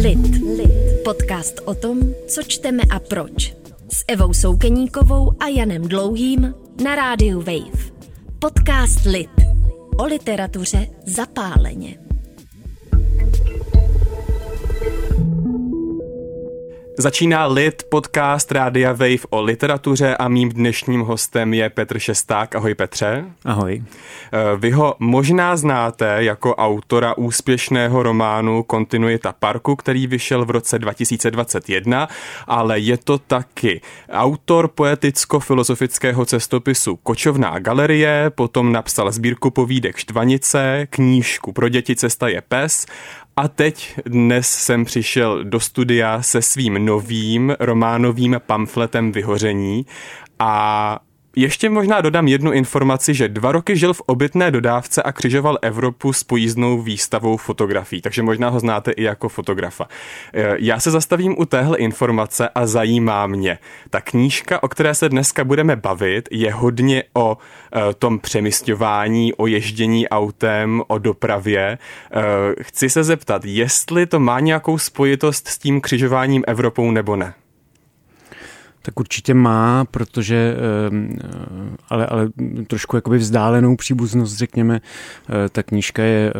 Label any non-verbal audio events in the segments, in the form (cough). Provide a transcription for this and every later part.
Lid. Lid. Podcast o tom, co čteme a proč. S Evou Soukeníkovou a Janem Dlouhým na rádiu Wave. Podcast Lid. O literatuře zapáleně. Začíná Lit, podcast Rádia Wave o literatuře a mým dnešním hostem je Petr Šesták. Ahoj Petře. Ahoj. Eh, vy ho možná znáte jako autora úspěšného románu Kontinuita parku, který vyšel v roce 2021, ale je to taky autor poeticko-filozofického cestopisu Kočovná galerie, potom napsal sbírku povídek Štvanice, knížku pro děti Cesta je pes a teď dnes jsem přišel do studia se svým novým románovým pamfletem Vyhoření a ještě možná dodám jednu informaci, že dva roky žil v obytné dodávce a křižoval Evropu s pojízdnou výstavou fotografií, takže možná ho znáte i jako fotografa. E, já se zastavím u téhle informace a zajímá mě. Ta knížka, o které se dneska budeme bavit, je hodně o e, tom přemysťování, o ježdění autem, o dopravě. E, chci se zeptat, jestli to má nějakou spojitost s tím křižováním Evropou nebo ne? Tak určitě má, protože, ehm, ale, ale trošku jakoby vzdálenou příbuznost, řekněme, eh, ta knížka je eh,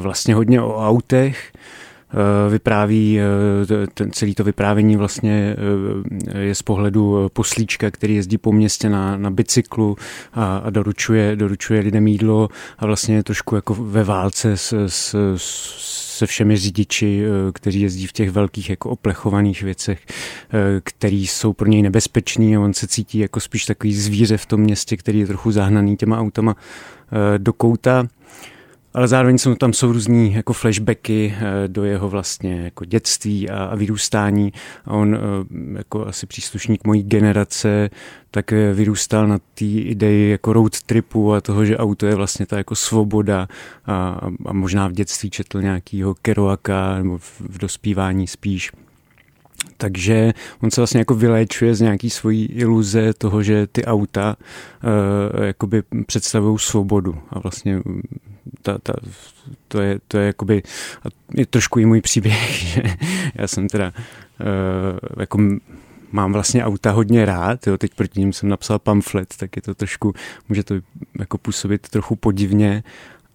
vlastně hodně o autech, eh, vypráví, ten, celý to vyprávění vlastně je z pohledu poslíčka, který jezdí po městě na, na bicyklu a, a doručuje, doručuje lidem jídlo a vlastně je trošku jako ve válce s, s, s se všemi řidiči, eh, kteří jezdí v těch velkých jako oplechovaných věcech, eh, který jsou pro něj nebezpečný a on se cítí jako spíš takový zvíře v tom městě, který je trochu zahnaný těma autama eh, do kouta ale zároveň jsou tam jsou různý jako flashbacky eh, do jeho vlastně jako dětství a, a vyrůstání a on eh, jako asi příslušník mojí generace tak eh, vyrůstal na té ideji jako road tripu a toho, že auto je vlastně ta jako svoboda a, a možná v dětství četl nějakýho Kerouaka nebo v, v dospívání spíš. Takže on se vlastně jako vyléčuje z nějaký svojí iluze toho, že ty auta uh, představují svobodu. A vlastně ta, ta, to je, to je jakoby, je trošku i můj příběh, (laughs) že já jsem teda uh, jako mám vlastně auta hodně rád, jo, teď proti ním jsem napsal pamflet, tak je to trošku, může to jako působit trochu podivně,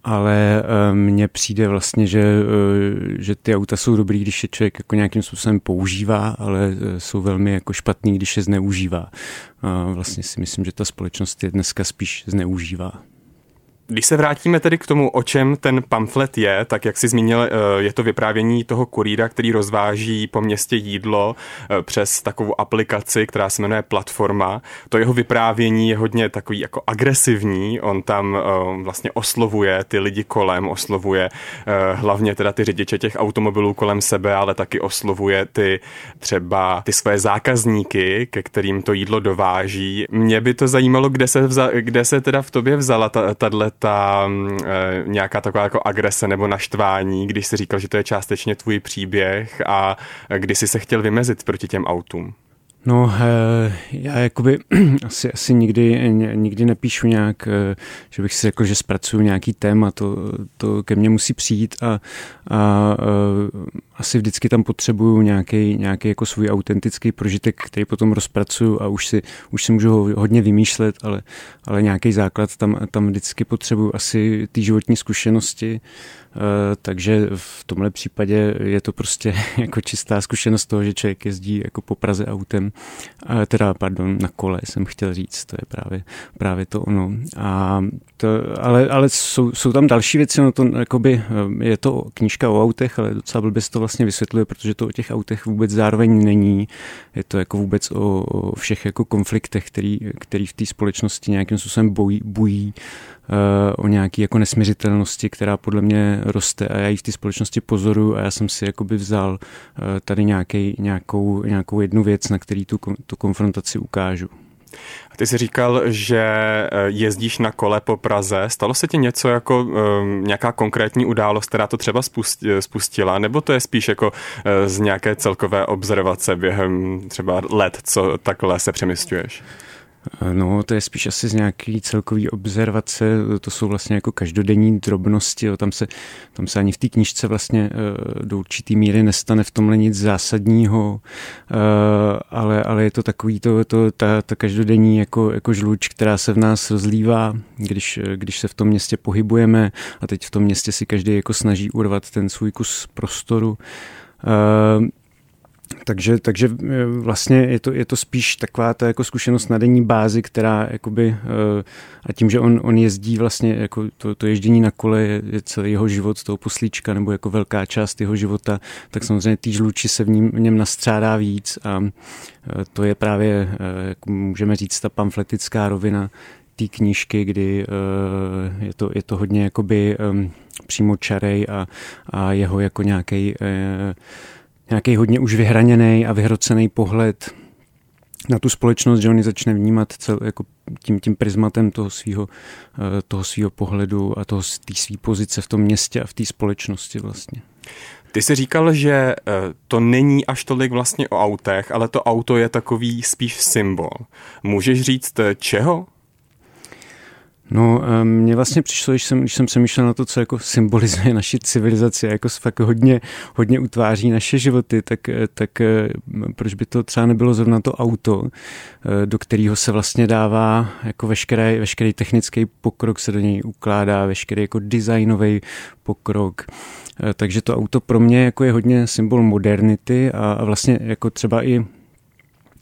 ale uh, mně přijde vlastně, že, uh, že ty auta jsou dobrý, když je člověk jako nějakým způsobem používá, ale uh, jsou velmi jako špatný, když je zneužívá. Uh, vlastně si myslím, že ta společnost je dneska spíš zneužívá. Když se vrátíme tedy k tomu, o čem ten pamflet je, tak jak si zmínil, eh, je to vyprávění toho kurýra, který rozváží po městě jídlo eh, přes takovou aplikaci, která se jmenuje Platforma. To jeho vyprávění je hodně takový jako agresivní, on tam eh, vlastně oslovuje ty lidi kolem, oslovuje hlavně teda ty řidiče těch automobilů kolem sebe, ale taky oslovuje ty třeba ty své zákazníky, ke kterým to jídlo dováží. Mě by to zajímalo, kde se, vza, kde se teda v tobě vzala tato ta e, nějaká taková jako agrese nebo naštvání, když si říkal, že to je částečně tvůj příběh a kdy jsi se chtěl vymezit proti těm autům? No, eh, já jakoby (clears throat) asi, asi nikdy, nikdy nepíšu nějak, eh, že bych si řekl, že zpracuju nějaký téma, to, to ke mně musí přijít a, a, a asi vždycky tam potřebuju nějaký, nějaký jako svůj autentický prožitek, který potom rozpracuju a už si, už si můžu hodně vymýšlet, ale, ale nějaký základ tam, tam vždycky potřebuju asi ty životní zkušenosti, Eh, takže v tomhle případě je to prostě (laughs) jako čistá zkušenost toho, že člověk jezdí jako po Praze autem, teda pardon, na kole jsem chtěl říct, to je právě, právě to ono. A to, ale ale jsou, jsou tam další věci, no to jakoby, eh, je to knížka o autech, ale docela blbě se to vlastně vysvětluje, protože to o těch autech vůbec zároveň není. Je to jako vůbec o, o všech jako konfliktech, který, který v té společnosti nějakým způsobem bojí, bují o nějaký jako nesměřitelnosti, která podle mě roste a já ji v té společnosti pozoruju a já jsem si jakoby vzal eh, tady nějaký, nějakou, nějakou jednu věc, na který tu, tu konfrontaci ukážu. A ty jsi říkal, že eh, jezdíš na kole po Praze. Stalo se ti něco jako nějaká konkrétní událost, která to třeba spustila, nebo to je spíš jako z nějaké celkové observace během třeba let, co takhle se přemysťuješ? No, to je spíš asi z nějaký celkový observace, to jsou vlastně jako každodenní drobnosti, jo. Tam, se, tam se ani v té knižce vlastně eh, do určitý míry nestane v tomhle nic zásadního, eh, ale, ale je to takový to, to ta, ta každodenní jako, jako žluč, která se v nás rozlívá, když, když se v tom městě pohybujeme a teď v tom městě si každý jako snaží urvat ten svůj kus prostoru. Takže, takže e, vlastně je to, je to spíš taková ta jako zkušenost na denní bázi, která jakoby, e, a tím, že on, on jezdí vlastně, jako to, to ježdění na kole je, je celý jeho život toho poslíčka, nebo jako velká část jeho života, tak samozřejmě ty žluči se v, ním, v něm nastřádá víc a e, to je právě, jak můžeme říct, ta pamfletická rovina té knížky, kdy je to, je to hodně jakoby přímo čarej a, a jeho jako nějaký nějaký hodně už vyhraněný a vyhrocený pohled na tu společnost, že on ji začne vnímat cel, jako tím, tím prismatem toho svého eh, toho svýho pohledu a toho, té své pozice v tom městě a v té společnosti vlastně. Ty jsi říkal, že eh, to není až tolik vlastně o autech, ale to auto je takový spíš symbol. Můžeš říct eh, čeho? No, eh, mně vlastně přišlo, když jsem, když jsem se myšlel na to, co jako symbolizuje naši civilizaci jako fakt hodně, hodně utváří naše životy, tak, eh, tak eh, proč by to třeba nebylo zrovna to auto, do kterého se vlastně dává jako veškerý, veškerý technický pokrok se do něj ukládá, veškerý jako designový pokrok. Takže to auto pro mě jako je hodně symbol modernity a, a vlastně jako třeba i,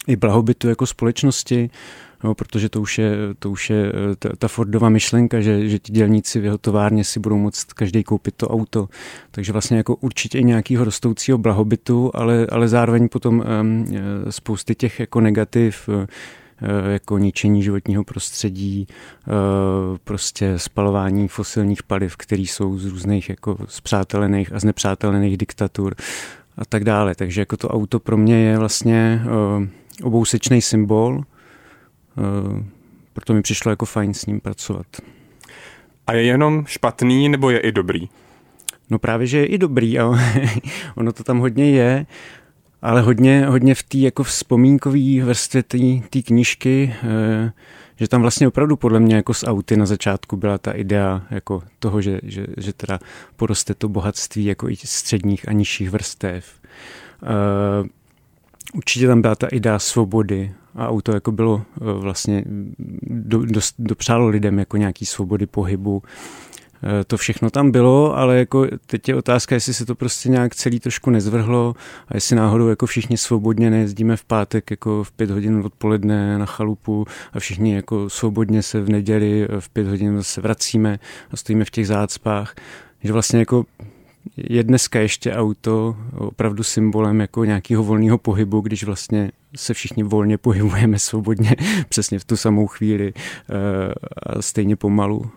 i blahobytu jako společnosti, no, protože to už je, to už je eh, ta, ta Fordova myšlenka, že, že ti dělníci v jeho továrně si budou moct každý koupit to auto. Takže vlastně jako určitě i nějakého rostoucího blahobytu, ale, ale zároveň potom um, spousty těch jako negativ, uh, jako ničení životního prostředí, prostě spalování fosilních paliv, které jsou z různých jako zpřátelených a znepřátelených diktatur a tak dále. Takže jako to auto pro mě je vlastně obousečný symbol, Eh, proto mi přišlo jako fajn s ním pracovat. A je jenom špatný nebo je i dobrý? No právě, že je i dobrý a (laughs) ono to tam hodně je, ale hodně, hodně v té jako vzpomínkové vrstvě té knížky, eh, že tam vlastně opravdu podle mě jako z auty na začátku byla ta idea jako toho, že, že, že teda poroste to bohatství jako i středních a nižších vrstev. Eh, určitě tam byla ta idea svobody a auto jako bylo eh, vlastně, do, do, dopřálo lidem jako nějaký svobody pohybu. Eh, to všechno tam bylo, ale jako teď je otázka, jestli se to prostě nějak celý trošku nezvrhlo a jestli náhodou jako všichni svobodně nejezdíme v pátek jako v pět hodin odpoledne na chalupu a všichni jako svobodně se v neděli eh, v pět hodin zase vracíme a stojíme v těch zácpách. Že vlastně jako je dneska ještě auto opravdu symbolem jako nějakého volného pohybu, když vlastně se všichni volně pohybujeme svobodně (laughs) přesně v tu samou chvíli eh, a stejně pomalu.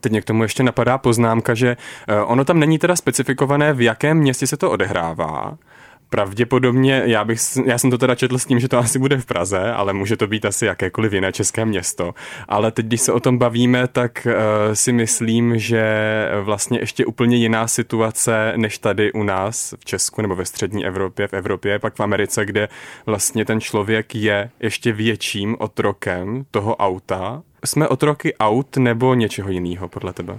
Teď mě k tomu ještě napadá poznámka, že eh, ono tam není teda specifikované, v jakém městě se to odehrává, Pravděpodobně, já, bych, já jsem to teda četl s tím, že to asi bude v Praze, ale může to být asi jakékoliv jiné české město. Ale teď, když se o tom bavíme, tak uh, si myslím, že vlastně ještě úplně jiná situace, než tady u nás v Česku nebo ve střední Evropě, v Evropě, pak v Americe, kde vlastně ten člověk je ještě větším otrokem toho auta. Jsme otroky aut nebo něčeho jiného podle tebe?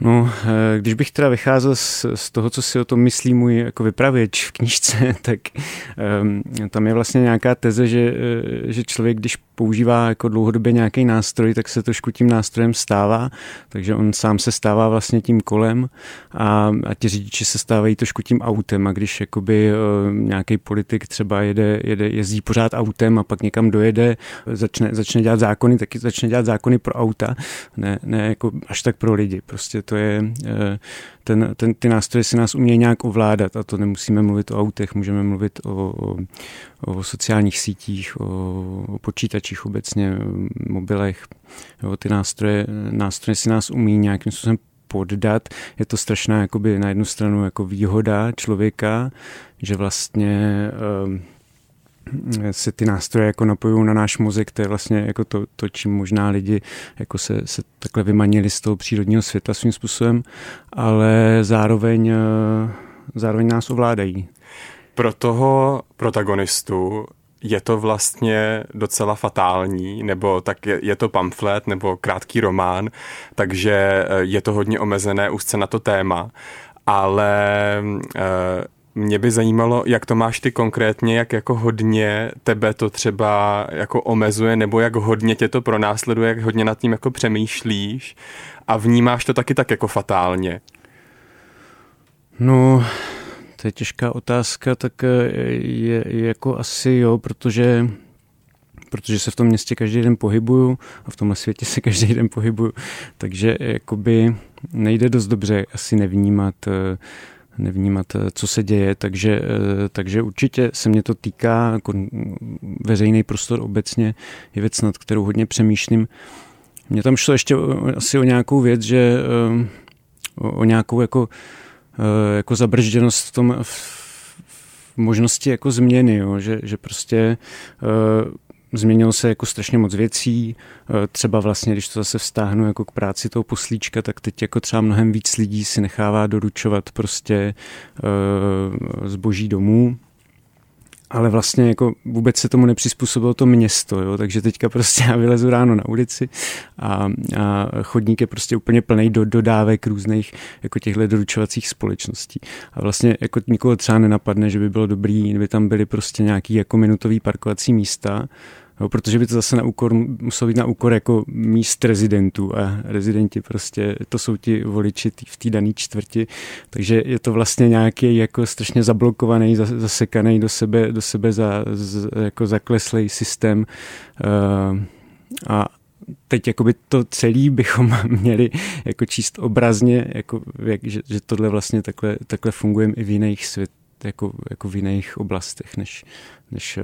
No, eh, když bych teda vycházel z, z toho, co si o tom myslí můj jako vypravěč v knížce, (laughs) tak um, tam je vlastně nějaká teze, že, eh, že člověk, když používá jako dlouhodobě nějaký nástroj, tak se trošku tím nástrojem stává, takže on sám se stává vlastně tím kolem a, a ti řidiči se stávají trošku tím autem. A když jakoby uh, nějaký politik třeba jede, jede, jezdí pořád autem a pak někam dojede, začne, začne dělat zákony, taky začne dělat zákony pro auta, ne, ne jako až tak pro lidi, prostě to je, eh, ten, ten, ty nástroje si nás umějí nějak ovládat a to nemusíme mluvit o autech, můžeme mluvit o, o, o sociálních sítích, o, o počítačích obecně, mobilech. Jo, ty nástroje, nástroje si nás umí nějakým způsobem poddat. Je to strašná jakoby na jednu stranu jako výhoda člověka, že vlastně um, se ty nástroje jako napojují na náš mozek, to je vlastně jako to, to čím možná lidi jako se, se takhle vymanili z toho přírodního světa svým způsobem, ale zároveň, eh, zároveň nás ovládají. Pro toho protagonistu je to vlastně docela fatální, nebo tak je, je to pamflet nebo krátký román, takže eh, je to hodně omezené úzce na to téma, ale e, mě by zajímalo, jak to máš ty konkrétně, jak jako hodně tebe to třeba jako omezuje, nebo jak hodně tě to pronásleduje, jak hodně nad tím jako přemýšlíš a vnímáš to taky tak jako fatálně. No, to je těžká otázka, tak eh, je, je jako asi jo, protože protože se v tom městě každý den pohybuju a v tomhle světě se každý den pohybuju, takže jakoby nejde dost dobře asi nevnímat uh, nevnímat, eh, co se děje, takže, eh, takže určitě se mě to týká, jako veřejný prostor obecně je věc, nad kterou hodně přemýšlím. Mně tam šlo ještě asi o nějakou věc, že eh, o, nějakou jako, jako zabržděnost v tom v možnosti jako změny, jo? Že, že prostě změnilo se jako strašně moc věcí. E, třeba vlastně, když to zase vztáhnu jako k práci toho poslíčka, tak teď jako třeba mnohem víc lidí si nechává doručovat prostě e, zboží domů, ale vlastně jako vůbec se tomu nepřizpůsobilo to město, jo? takže teďka prostě já vylezu ráno na ulici a, a chodník je prostě úplně plný do dodávek různých jako těchto doručovacích společností. A vlastně jako nikoho třeba nenapadne, že by bylo dobrý, kdyby tam byly prostě nějaký jako minutový parkovací místa, Jo, protože by to zase na úkor, muselo být na úkor jako míst rezidentů a rezidenti prostě, to jsou ti voliči tý, v té dané čtvrti, takže je to vlastně nějaký jako strašně zablokovaný, zasekaný do sebe, do sebe za, z, jako zakleslej systém. Uh, a teď jakoby to celý bychom (laughs) měli jako číst obrazně, jako, jak, že, že tohle vlastně takhle, takhle funguje i v jiných svět, jako, jako v jiných oblastech, než, než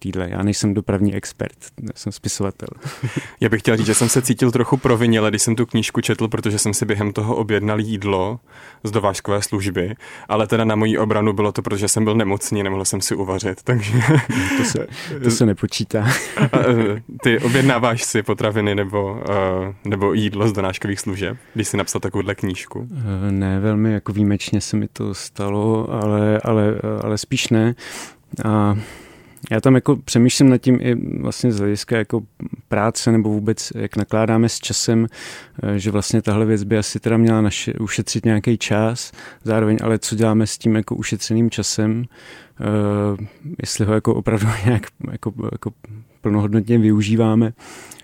týdle. Já nejsem dopravní expert, já jsem spisovatel. (laughs) Já bych chtěl říct, že jsem se cítil trochu proviněle, když jsem tu knížku četl, protože jsem si během toho objednal jídlo z dovážkové služby, ale teda na mojí obranu bylo to, protože jsem byl nemocný, nemohl jsem si uvařit, takže... (laughs) To se, to se nepočítá. (laughs) E, ty objednáváš si potraviny nebo, e, nebo jídlo z donáškových služeb, když si napsal takovouhle knížku? E, ne, velmi jako výjimečně se mi to stalo, ale, ale, ale spíš ne. A já tam jako přemýšlím nad tím i vlastně z hlediska jako práce nebo vůbec jak nakládáme s časem, eh, že vlastně tahle věc by asi teda měla naše, ušetřit nějaký čas, zároveň ale co děláme s tím jako ušetřeným časem, uh, jestli ho jako opravdu (laughs) nějak jako, jako plnohodnotně využíváme, Eh,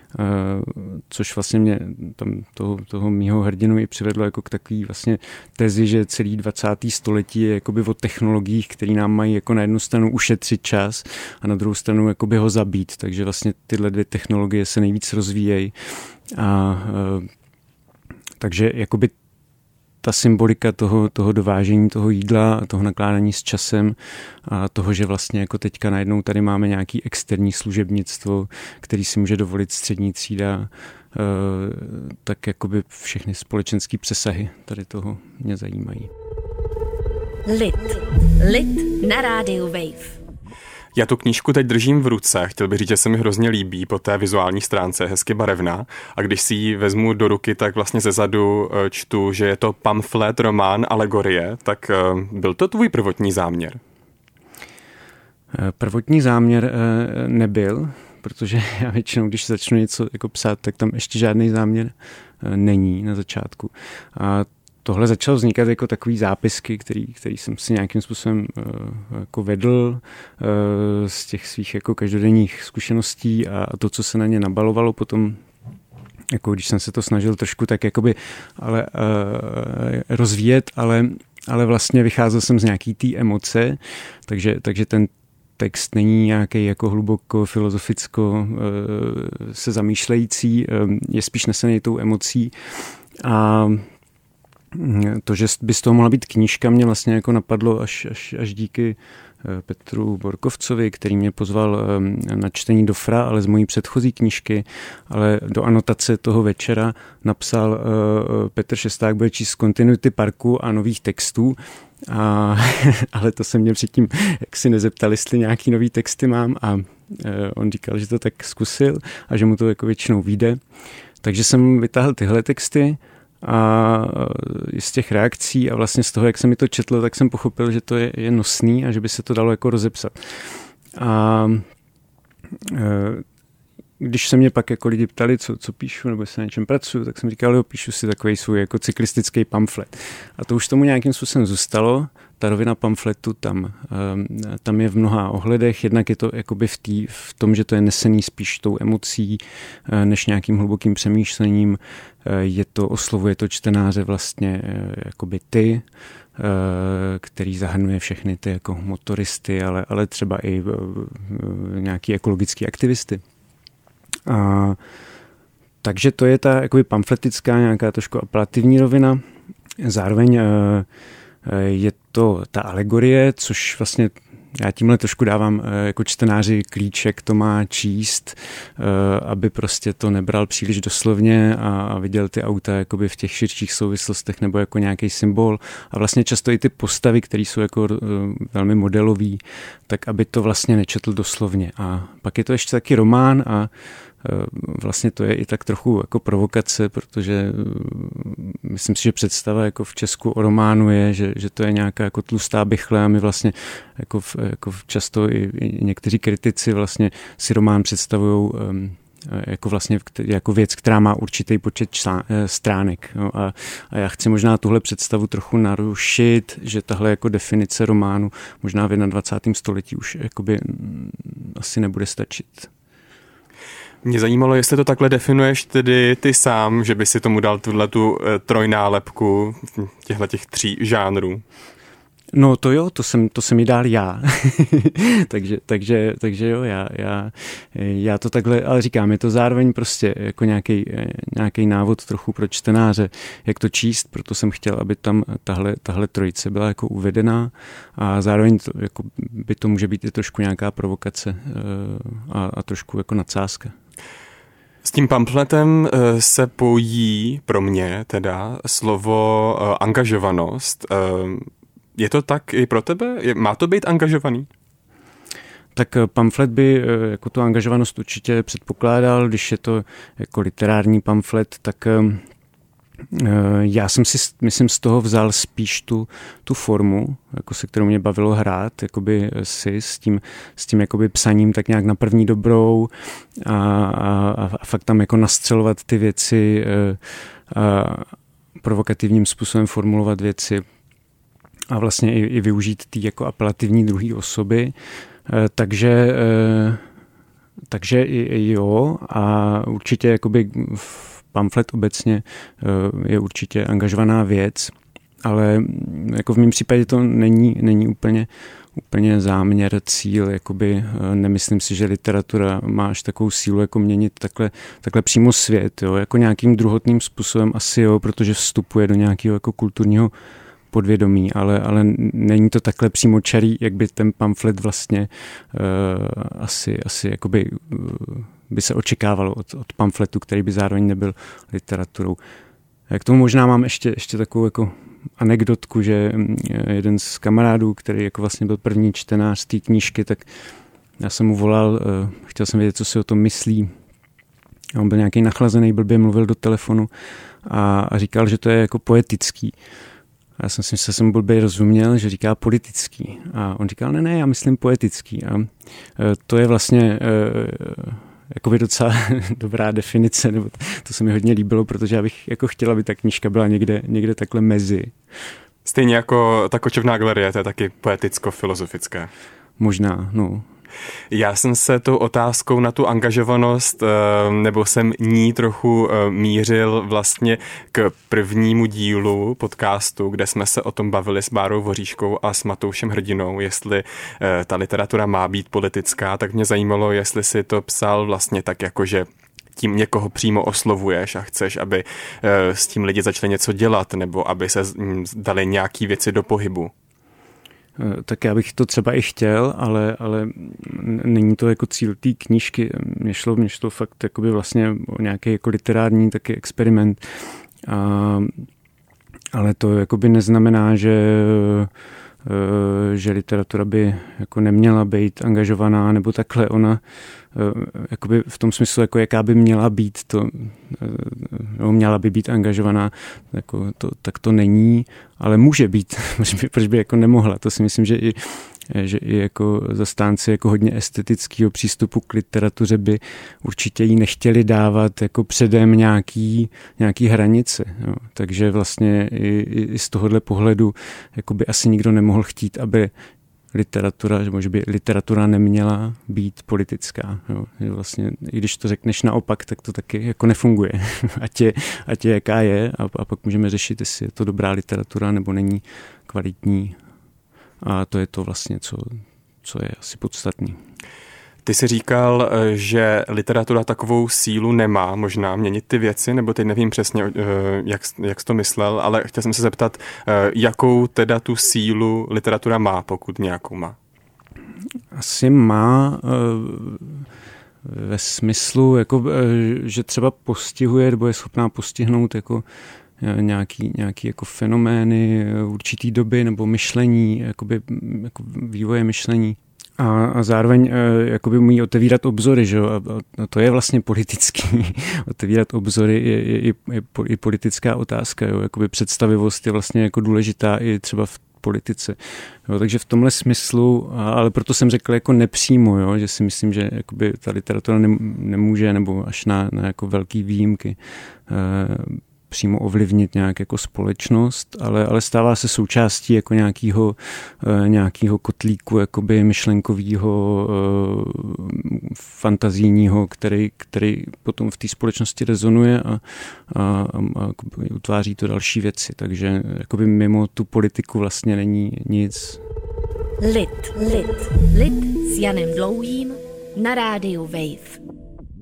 což vlastně mě tam toho, toho mýho hrdinu i přivedlo jako k takový vlastně tezi, že celý 20. století je jakoby o technologiích, které nám mají jako na jednu stranu ušetřit čas a na druhou stranu jakoby ho zabít, takže vlastně tyhle dvě technologie se nejvíc rozvíjejí a eh, takže jakoby ta symbolika toho, toho dovážení toho jídla a toho nakládání s časem a toho, že vlastně jako teďka najednou tady máme nějaký externí služebnictvo, který si může dovolit střední třída, eh, tak jakoby všechny společenské přesahy tady toho mě zajímají. Lid. Lid na rádiu Wave. Já tu knížku teď držím v ruce, chtěl bych říct, že se mi hrozně líbí po té vizuální stránce, hezky barevná. A když si ji vezmu do ruky, tak vlastně ze zadu eh, čtu, že je to pamflet, román, alegorie. Tak eh, byl to tvůj prvotní záměr? Eh, prvotní záměr nebyl, protože (laughs) já většinou, když začnu něco jako psát, tak tam ještě žádný záměr není na začátku. A tohle začalo vznikat jako takový zápisky, který, který jsem si nějakým způsobem uh, jako vedl uh, z těch svých jako každodenních zkušeností a, a to, co se na ně nabalovalo potom jako když jsem se to snažil trošku tak jakoby ale, uh, rozvíjet, ale, ale vlastně vycházel jsem z nějaký té emoce, takže, takže ten text není nějaký jako hluboko filozoficko uh, se zamýšlející, je spíš nesený tou emocí a to, že by z toho mohla být knížka, mě vlastně jako napadlo až, až, až díky eh, Petru Borkovcovi, který mě pozval eh, na čtení do Fra, ale z mojí předchozí knížky, ale do anotace toho večera napsal uh, Petr Šesták bude číst kontinuity parku a nových textů, a, (laughs) ale to se mě předtím jak si nezeptal, jestli nějaký nový texty mám a on říkal, že to tak zkusil a že mu to jako většinou vyjde. Takže jsem vytáhl tyhle texty a z těch reakcí a vlastně z toho, jak jsem mi to četl, tak jsem pochopil, že to je, je nosný a že by se to dalo jako rozepsat. A když se mě pak jako lidi ptali, co, co píšu, nebo se na něčem pracuju, tak jsem říkal, jo, píšu si takový svůj jako cyklistický pamflet. A to už tomu nějakým způsobem zůstalo. Ta rovina pamfletu tam, ehm, tam je v mnoha ohledech. Jednak je to jakoby v, tý, v tom, že to je nesený spíš tou emocí, eh, než nějakým hlubokým přemýšlením. Eh, je to, oslovuje to čtenáře vlastně eh, jakoby ty, který zahrnuje všechny ty jako motoristy, ale, ale třeba i nějaký ekologický aktivisty. A, takže to je ta jakoby pamfletická nějaká trošku apelativní rovina. Zároveň je to ta alegorie, což vlastně já tímhle trošku dávám e, jako čtenáři klíček, to má číst, aby prostě to nebral příliš doslovně a viděl ty auta jakoby v těch širších souvislostech nebo jako nějaký symbol. A vlastně často i ty postavy, které jsou jako velmi modelový, tak aby to vlastně nečetl doslovně. A pak je to ještě taky román a Eh, vlastně to je i tak trochu jako provokace, protože eh, myslím si, že představa jako v Česku o románu je, že, že to je nějaká jako tlustá bychle a my vlastně jako, v, jako často i, i někteří kritici vlastně si román představují um, jako vlastně jako věc, která má určitý počet člán, stránek. No a, a já chci možná tuhle představu trochu narušit, že tahle jako definice románu možná v 21. století už jakoby mm, asi nebude stačit. Mě zajímalo, jestli to takhle definuješ tedy ty sám, že by si tomu dal tuhle tu eh, trojnálepku těchto těch tří žánrů. No to jo, to jsem, to jsem mi dal já. (laughs) takže, takže, takže jo, já, já, já to takhle, ale říkám, je to zároveň prostě jako nějaký, nějaký návod trochu pro čtenáře, jak to číst, proto jsem chtěl, aby tam tahle, tahle trojice byla jako uvedená a zároveň to, jako by to může být i trošku nějaká provokace eh, a, a trošku jako nadsázka. S tím pamfletem eh, se pojí pro mě teda slovo eh, angažovanost. Eh, je to tak i pro tebe? Má to být angažovaný? Tak pamflet by jako tu angažovanost určitě předpokládal, když je to jako literární pamflet, tak já jsem si, myslím, z toho vzal spíš tu, tu formu, jako se kterou mě bavilo hrát, jakoby si s tím, s tím jakoby psaním tak nějak na první dobrou a, a, a fakt tam jako nastřelovat ty věci eh, a provokativním způsobem formulovat věci a vlastně i, i využít ty jako apelativní druhé osoby. Eh, takže takže jo a určitě jakoby v pamflet obecně eh, je určitě angažovaná věc, ale mm, jako v mém případě to není, není úplně, úplně záměr, cíl, jakoby eh, nemyslím si, že literatura má až takovou sílu, jako měnit takhle, takhle přímo svět, jo, jako nějakým druhotným způsobem asi jo, protože vstupuje do nějakého jako kulturního podvědomí, ale, ale není to takhle přímo čarý, jak by ten pamflet vlastně uh, asi, asi jakoby uh, by se očekávalo od, od pamfletu, který by zároveň nebyl literaturou. K tomu možná mám ještě, ještě takovou jako anekdotku, že mm, jeden z kamarádů, který jako vlastně byl první čtenář té knížky, tak já jsem mu volal, eh, chtěl jsem vědět, co si o tom myslí. A on byl nějaký nachlazený, blbě mluvil do telefonu a, a říkal, že to je jako poetický. A já jsem si myslel, že jsem blbě rozuměl, že říká politický. A on říkal, ne, ne, já myslím poetický. A eh, to je vlastně eh, jakoby docela (laughs) dobrá definice, nebo to se mi hodně líbilo, protože já bych jako chtěla, aby ta knížka byla někde, někde takhle mezi. Stejně jako ta kočovná galerie, to je taky poeticko-filozofické. Možná, no. Já jsem se tou otázkou na tu angažovanost, eh, nebo jsem ní trochu eh, mířil vlastně k prvnímu dílu podcastu, kde jsme se o tom bavili s Bárou Voříškou a s Matoušem Hrdinou, jestli eh, ta literatura má být politická, tak mě zajímalo, jestli si to psal vlastně tak jako, že tím někoho přímo oslovuješ a chceš, aby s tím lidi začali něco dělat, nebo aby se dali nějaký věci do pohybu. Eh, tak já bych to třeba i chtěl, ale, ale není to jako cíl té knížky. Mně šlo, mě šlo fakt jakoby vlastně o nějaký jako literární taky experiment. A, ale to jakoby neznamená, že eh, že literatura by jako neměla být angažovaná nebo takhle ona eh, jakoby v tom smyslu, jako jaká by měla být to, no, měla by být angažovaná, jako to, tak to není ale může být, (laughs) proč by, proč by jako nemohla. To si myslím, že i že i jako zastánci jako hodně estetického přístupu k literatuře by určitě jí nechtěli dávat jako předem nějaký, nějaký hranice. Jo. Takže vlastně i, i z tohohle pohledu jako by asi nikdo nemohl chtít, aby literatura, že by literatura neměla být politická. Jo. Vlastně, I když to řekneš naopak, tak to taky jako nefunguje. (laughs) ať, je, ať je jaká je a, a pak můžeme řešit, jestli je to dobrá literatura nebo není kvalitní a to je to vlastně, co, co je asi podstatný. Ty jsi říkal, eh, že literatura takovou sílu nemá možná měnit ty věci, nebo teď nevím přesně, eh, jak, jak jsi to myslel, ale chtěl jsem se zeptat, eh, jakou teda tu sílu literatura má, pokud nějakou má? Asi má ve smyslu, jako, že třeba postihuje, nebo je schopná postihnout jako nějaký, nějaký jako fenomény určitý doby nebo myšlení, jakoby, jako vývoje myšlení. A, zároveň e, jakoby umí otevírat obzory, že? A, a to je vlastně politický. (laughs) otevírat obzory je, je, je, je, je politická otázka. Jo? Jakoby představivost je vlastně jako důležitá i třeba v politice. Jo, takže v tomhle smyslu, ale proto jsem řekl jako nepřímo, jo, že si myslím, že jakoby ta literatura nemůže, nebo až na, na jako velký výjimky, e, přímo ovlivnit nějak jako společnost, ale, ale stává se součástí jako nějakého, eh, nějakého kotlíku jakoby myšlenkového, eh, fantazijního, který, který potom v té společnosti rezonuje a, a, a, utváří to další věci. Takže jakoby mimo tu politiku vlastně není nic. Lit, lit, lit s Janem Dlouhým na rádiu Wave.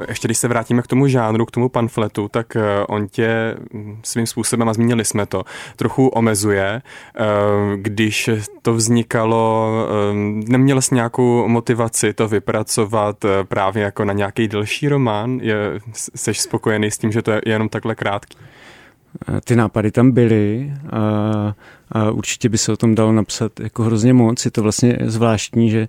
Ještě když se vrátíme k tomu žánru, k tomu pamfletu, tak eh, on tě hm, svým způsobem, a zmínili jsme to, trochu omezuje. Eh, když to vznikalo, eh, neměl jsi nějakou motivaci to vypracovat právě jako na nějaký delší román? Je, jsi spokojený s tím, že to je jenom takhle krátký? Ty nápady tam byly a, a určitě by se o tom dalo napsat jako hrozně moc. Je to vlastně zvláštní, že,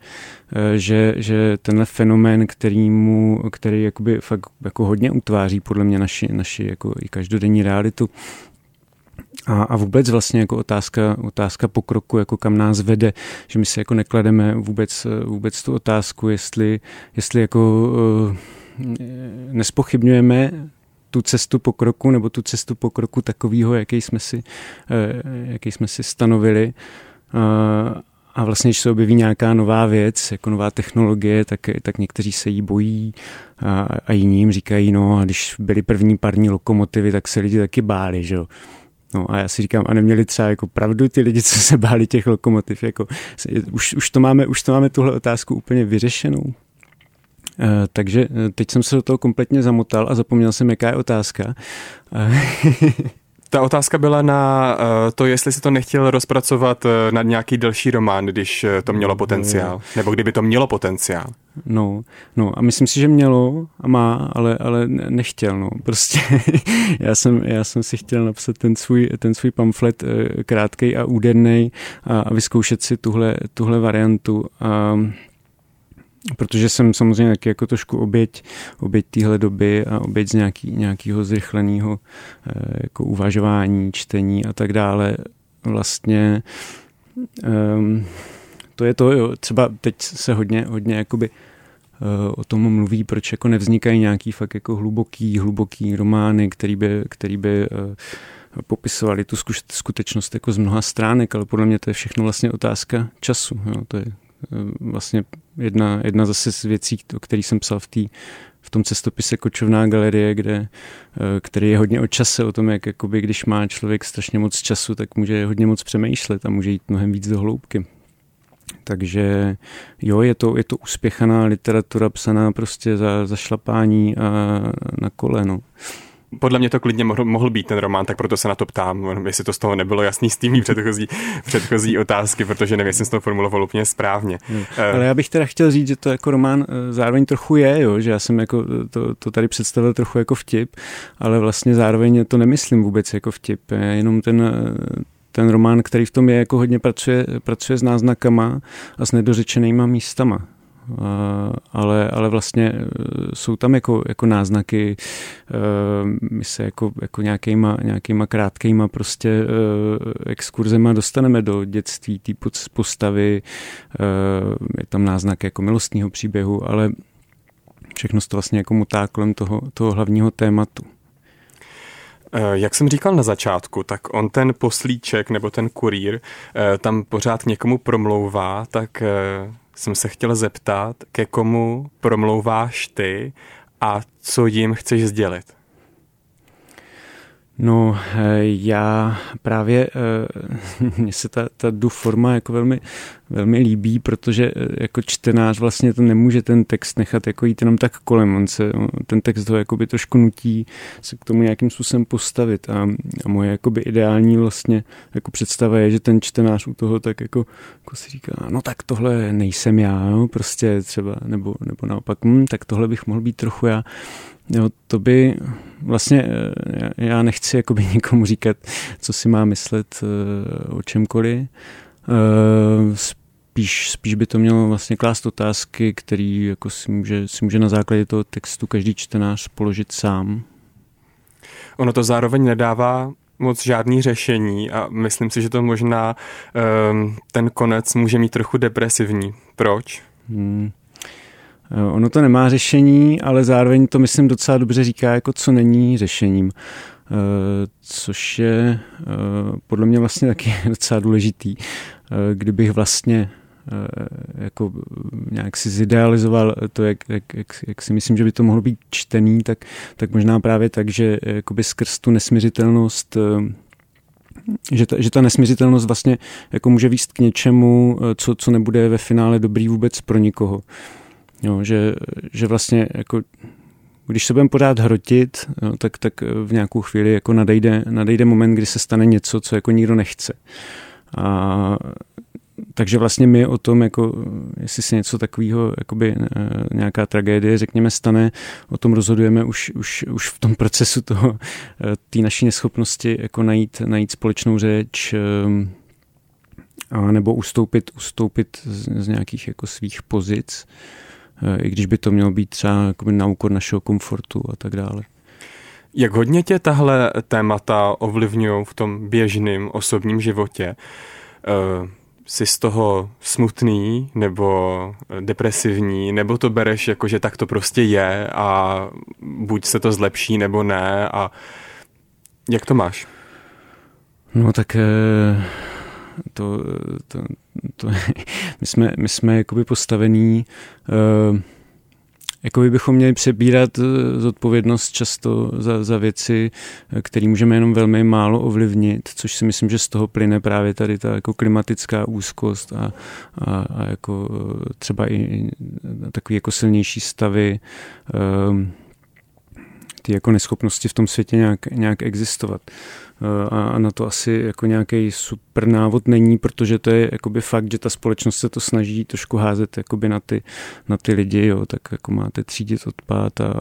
že, že tenhle fenomén, kterýmu, který jakoby fakt jako hodně utváří podle mě naši, naši jako i každodenní realitu, a, a vůbec vlastně jako otázka, otázka pokroku, jako kam nás vede, že my si jako neklademe vůbec, vůbec tu otázku, jestli, jestli jako nespochybňujeme tu cestu pokroku nebo tu cestu pokroku takového, jaký jsme si, eh, jaký jsme si stanovili. A vlastně, když se objeví nějaká nová věc, jako nová technologie, tak, tak někteří se jí bojí a, a jiní jim říkají, no a když byly první parní lokomotivy, tak se lidi taky báli, že jo. No a já si říkám, a neměli třeba jako pravdu ty lidi, co se báli těch lokomotiv, jako už, už, to máme, už to máme tuhle otázku úplně vyřešenou. Eh, takže eh, teď jsem se do toho kompletně zamotal a zapomněl jsem, jaká je otázka. Eh, (laughs) Ta otázka byla na to, jestli si to nechtěl rozpracovat na nějaký delší román, když to mělo potenciál, nebo kdyby to mělo potenciál. No, no a myslím si, že mělo a má, ale, ale nechtěl, no. Prostě (laughs) já jsem, já jsem si chtěl napsat ten svůj, ten svůj pamflet krátkej a úderný a, a vyzkoušet si tuhle, tuhle variantu. A, protože jsem samozřejmě taky jako trošku oběť, oběť téhle doby a oběť z nějaký, nějakého zrychleného eh, jako uvažování, čtení a tak dále. Vlastně um, to je to, jo, třeba teď se hodně, hodně jakoby uh, o tom mluví, proč jako nevznikají nějaký fakt jako hluboký, hluboký romány, který by, který by uh, popisovali tu skutečnost jako z mnoha stránek, ale podle mě to je všechno vlastně otázka času. Jo. To je vlastně jedna, jedna zase z věcí, o kterých jsem psal v, tý, v tom cestopise Kočovná galerie, kde, eh, který je hodně o čase, o tom, jak jakoby, když má člověk strašně moc času, tak může hodně moc přemýšlet a může jít mnohem víc do hloubky. Takže jo, je to, je to uspěchaná literatura psaná prostě za, za šlapání a na koleno podle mě to klidně mohl, mohl být ten román, tak proto se na to ptám, jestli to z toho nebylo jasný z tými předchozí, předchozí otázky, protože nevím, jestli jsem to formuloval úplně správně. Hmm. Ale já bych teda chtěl říct, že to jako román eh, zároveň trochu je, jo, že já jsem jako to, to tady představil trochu jako vtip, ale vlastně zároveň to nemyslím vůbec jako vtip, jenom ten eh, ten román, který v tom je, jako hodně pracuje, pracuje s náznakama a s nedořečenýma místama. Ale, ale vlastně jsou tam jako, jako náznaky, my se jako, jako nějakýma, nějakýma krátkýma prostě exkurzema dostaneme do dětství té postavy, je tam náznak jako milostního příběhu, ale všechno to vlastně jako mutá kolem toho, toho hlavního tématu. Eh, jak jsem říkal na začátku, tak on ten poslíček nebo ten kurýr eh, tam pořád někomu promlouvá, tak eh, jsem se chtěl zeptat, ke komu promlouváš ty a co jim chceš sdělit? No, eh, já právě, eh, (laughs) mně se ta, ta du forma jako velmi, velmi líbí, protože eh, jako čtenář vlastně to nemůže ten text nechat jako jít jenom tak kolem. On se, ten text ho jakoby trošku nutí se k tomu nějakým způsobem postavit a, a moje jakoby ideální vlastně jako představa je, že ten čtenář u toho tak jako, jako si říká, no tak tohle nejsem já, no, prostě třeba, nebo, nebo naopak, hm, tak tohle bych mohl být trochu já. Jo, to by vlastně, eh, já nechci jakoby (laughs) nikomu říkat, co si má myslet eh, o čemkoliv. Eh, spíš, spíš by to mělo vlastně klást otázky, který jako si, může, si může na základě toho textu každý čtenář položit sám. Ono to zároveň nedává moc žádný řešení a myslím si, že to možná um, ten konec může mít trochu depresivní. Proč? Hmm. Eh, ono to nemá řešení, ale zároveň to myslím docela dobře říká, jako co není řešením. Eh, což je eh, podle mě vlastně taky (laughs) docela důležitý. Kdybych vlastně jako nějak si zidealizoval to, jak, jak, jak, jak si myslím, že by to mohlo být čtený, tak, tak možná právě tak, že jakoby skrz tu nesměřitelnost že ta, že ta nesměřitelnost vlastně jako může výst k něčemu, co, co nebude ve finále dobrý vůbec pro nikoho. Jo, že, že vlastně jako když se budeme pořád hrotit, jo, tak, tak v nějakou chvíli jako nadejde, nadejde moment, kdy se stane něco, co jako nikdo nechce. A, takže vlastně my o tom, jako, jestli se něco takového, jakoby e, nějaká tragédie, řekněme, stane, o tom rozhodujeme už, už, už v tom procesu toho, e, té naší neschopnosti jako najít, najít společnou řeč, e, a nebo ustoupit, ustoupit z, z nějakých jako svých pozic. Eh, i když by to mělo být třeba na úkor našeho komfortu a tak dále. Jak hodně tě tahle témata ovlivňují v tom běžném osobním životě? Uh, jsi z toho smutný nebo depresivní, nebo to bereš jako, že tak to prostě je a buď se to zlepší nebo ne a jak to máš? No tak eh, to, to, to, (laughs) my jsme, my jsme jakoby postavení uh, Jakoby bychom měli přebírat eh, zodpovědnost často za, za věci, eh, které můžeme jenom velmi málo ovlivnit, což si myslím, že z toho plyne právě tady ta jako klimatická úzkost a, a, a jako třeba i takový jako silnější stavy, ty jako neschopnosti v tom světě nějak, nějak existovat. Eh, a na to asi jako nějaký super návod není, protože to je jakoby fakt, že ta společnost se to snaží trošku házet jakoby na ty, na ty lidi, jo, tak jako máte třídit odpad a,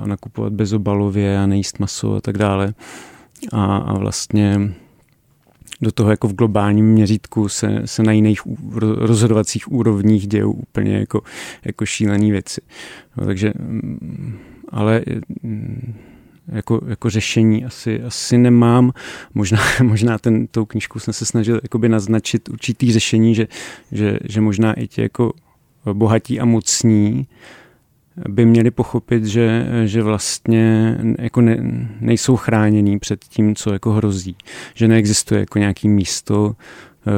a nakupovat bezobalově a nejíst maso a tak dále. A, a vlastně do toho jako v globálním měřítku se, se na jiných rozhodovacích úrovních dějou úplně jako, jako šílené věci. No, takže, mm, ale mm, jako, jako řešení asi, asi nemám. Možná, (laughs) možná ten, tou knížkou jsem se snažil jakoby naznačit určitý řešení, že, že, že možná i ti jako bohatí a mocní by měli pochopit, že, že vlastně jako ne, nejsou chránění před tím, co jako hrozí. Že neexistuje jako nějaký místo,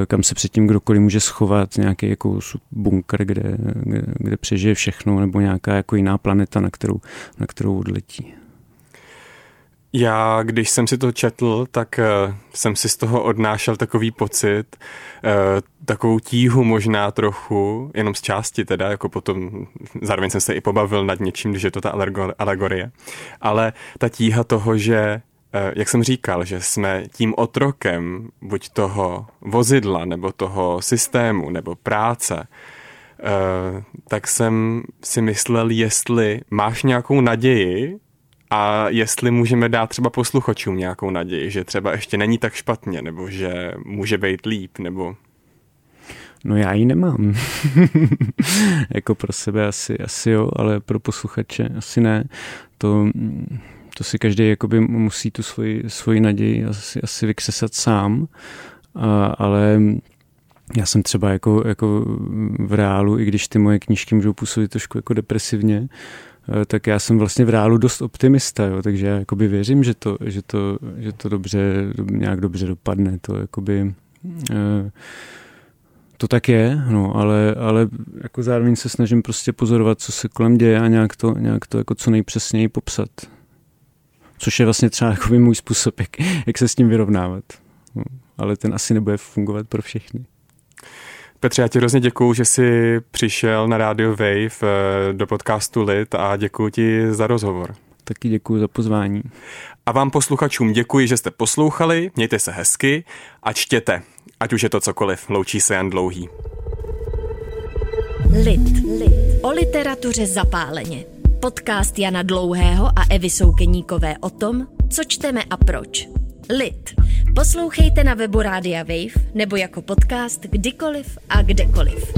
kam se předtím kdokoliv může schovat, nějaký jako bunkr, kde, kde, kde přežije všechno, nebo nějaká jako jiná planeta, na kterou, na kterou odletí. Já, když jsem si to četl, tak uh, jsem si z toho odnášel takový pocit, uh, takovou tíhu možná trochu, jenom z části teda, jako potom, zároveň jsem se i pobavil nad něčím, když je to ta alegorie, ale ta tíha toho, že uh, jak jsem říkal, že jsme tím otrokem buď toho vozidla, nebo toho systému, nebo práce, tak jsem si myslel, jestli máš nějakou naději, a jestli můžeme dát třeba posluchačům nějakou naději, že třeba ještě není tak špatně, nebo že může být líp, nebo... No já ji nemám. (laughs) jako pro sebe asi, asi jo, ale pro posluchače asi ne. To, to si každý jakoby musí tu svoji, svoji naději asi, asi vykřesat sám. A, ale já jsem třeba jako, jako v reálu, i když ty moje knížky můžou působit trošku jako depresivně, tak já jsem vlastně v reálu dost optimista, jo, takže já jakoby věřím, že to, že to, že to dobře, nějak dobře dopadne, to jakoby, eh, to tak je, no, ale, ale jako zároveň se snažím prostě pozorovat, co se kolem děje a nějak to, nějak to jako co nejpřesněji popsat. Což je vlastně třeba jako můj způsob, jak, jak se s tím vyrovnávat. No, ale ten asi nebude fungovat pro všechny. Petře, já ti hrozně děkuju, že jsi přišel na Radio Wave eh, do podcastu Lit a děkuji ti za rozhovor. Taky děkuji za pozvání. A vám posluchačům děkuji, že jste poslouchali, mějte se hezky a čtěte, ať už je to cokoliv, loučí se Jan Dlouhý. Lit. Lit. O literatuře zapáleně. Podcast Jana Dlouhého a Evy Soukeníkové o tom, co čteme a proč. Lit. Poslouchejte na webu Rádia Wave nebo jako podcast kdykoliv a kdekoliv.